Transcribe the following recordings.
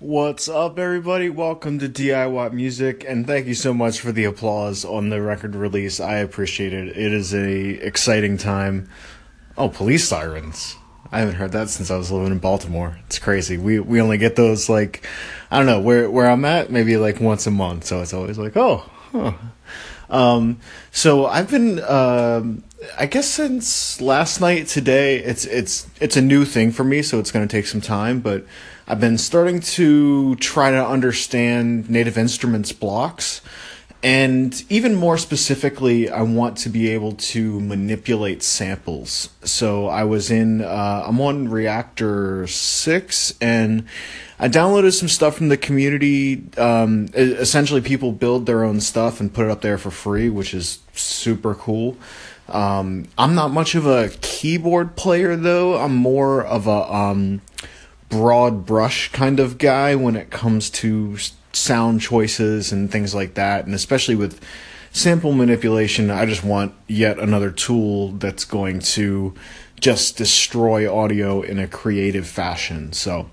What's up, everybody? Welcome to DIY Music, and thank you so much for the applause on the record release. I appreciate it. It is a exciting time. Oh, police sirens! I haven't heard that since I was living in Baltimore. It's crazy. We we only get those like I don't know where where I'm at, maybe like once a month. So it's always like, oh, huh. Um, so I've been, um, I guess since last night today, it's it's it's a new thing for me, so it's going to take some time, but I've been starting to try to understand Native Instruments blocks. And even more specifically, I want to be able to manipulate samples. So I was in, uh, I'm on Reaktor 6 and I downloaded some stuff from the community. Um, essentially, people build their own stuff and put it up there for free, which is super cool. Um, I'm not much of a keyboard player though. I'm more of a, um, broad brush kind of guy when it comes to sound choices and things like that. And especially with sample manipulation, I just want yet another tool that's going to just destroy audio in a creative fashion. So,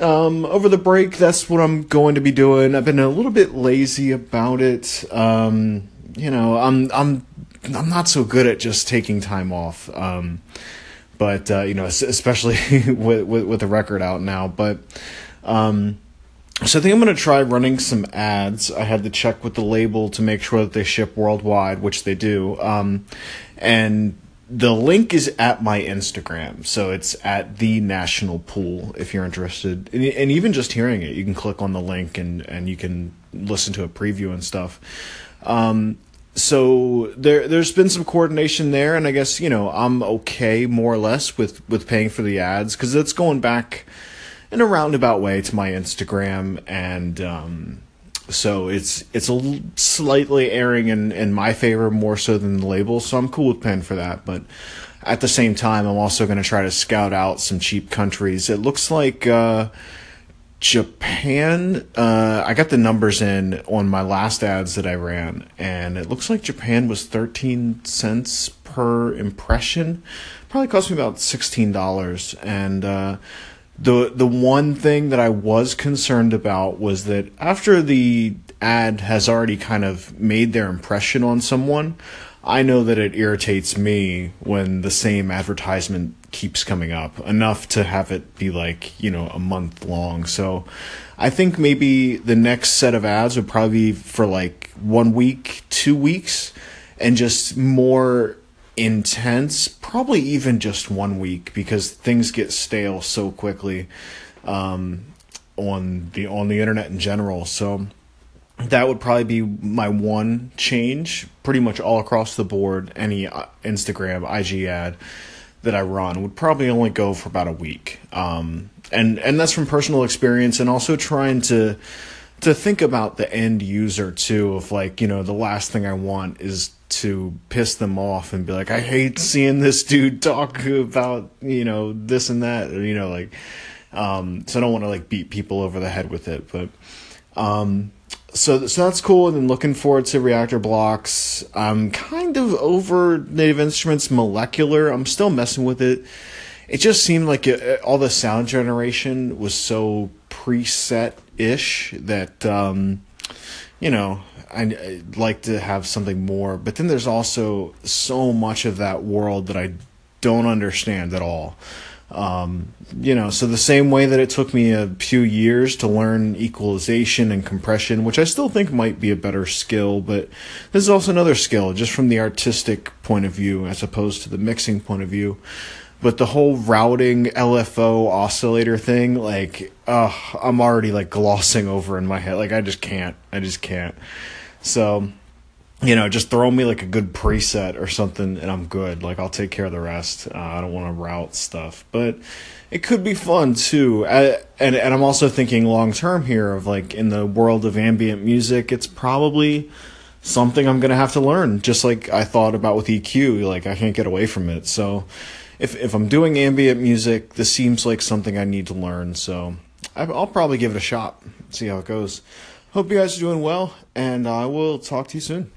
um, over the break, that's what I'm going to be doing. I've been a little bit lazy about it. Um, you know, I'm I'm I'm not so good at just taking time off. Um, but uh, you know, especially with, with, with the record out now. But um, so I think I'm gonna try running some ads. I had to check with the label to make sure that they ship worldwide, which they do. Um, and the link is at my Instagram, so it's at the National Pool if you're interested. And, and even just hearing it, you can click on the link and and you can listen to a preview and stuff. Um, so there there's been some coordination there and i guess you know i'm okay more or less with with paying for the ads because it's going back in a roundabout way to my instagram and um, so it's it's a slightly airing in in my favor more so than the label so i'm cool with paying for that but at the same time i'm also going to try to scout out some cheap countries. It looks like uh, Japan, uh, I got the numbers in on my last ads that I ran, and it looks like Japan was 13 cents per impression. Probably cost me about $16. And uh, the, the one thing that I was concerned about was that after the ad has already kind of made their impression on someone, I know that it irritates me when the same advertisement keeps coming up enough to have it be like, you know, a month long. So I think maybe the next set of ads would probably be for like one week, two weeks, and just more intense, probably even just one week because things get stale so quickly um, on the on the internet in general. So that would probably be my one change pretty much all across the board any uh, instagram ig ad that i run would probably only go for about a week. Um, and and that's from personal experience and also trying to to think about the end user too of like you know the last thing i want is to piss them off and be like i hate seeing this dude talk about you know this and that you know like um, so i don't want to like beat people over the head with it but um, so so that's cool and then looking forward to Reaktor blocks. I'm kind of over native instruments Molekular. I'm still messing with it. It just seemed like it, all the sound generation was so preset ish that um, you know I, i'd like to have something more. But then there's also so much of that world that i don't understand at all um, you know, so the same way that it took me a few years to learn equalization and compression, which I still think might be a better skill, but this is also another skill just from the artistic point of view as opposed to the mixing point of view. But the whole routing LFO oscillator thing, like, uh, I'm already like glossing over in my head. Like, I just can't. I just can't. So, you know, just throw me like a good preset or something and I'm good. Like I'll take care of the rest. Uh, I don't want to route stuff, but it could be fun too. I, and and I'm also thinking long term here of like in the world of ambient music, it's probably something I'm gonna have to learn. Just like I thought about with EQ, like I can't get away from it. So if if I'm doing ambient music, this seems like something I need to learn. So I'll probably give it a shot. See how it goes. Hope you guys are doing well, and I will talk to you soon.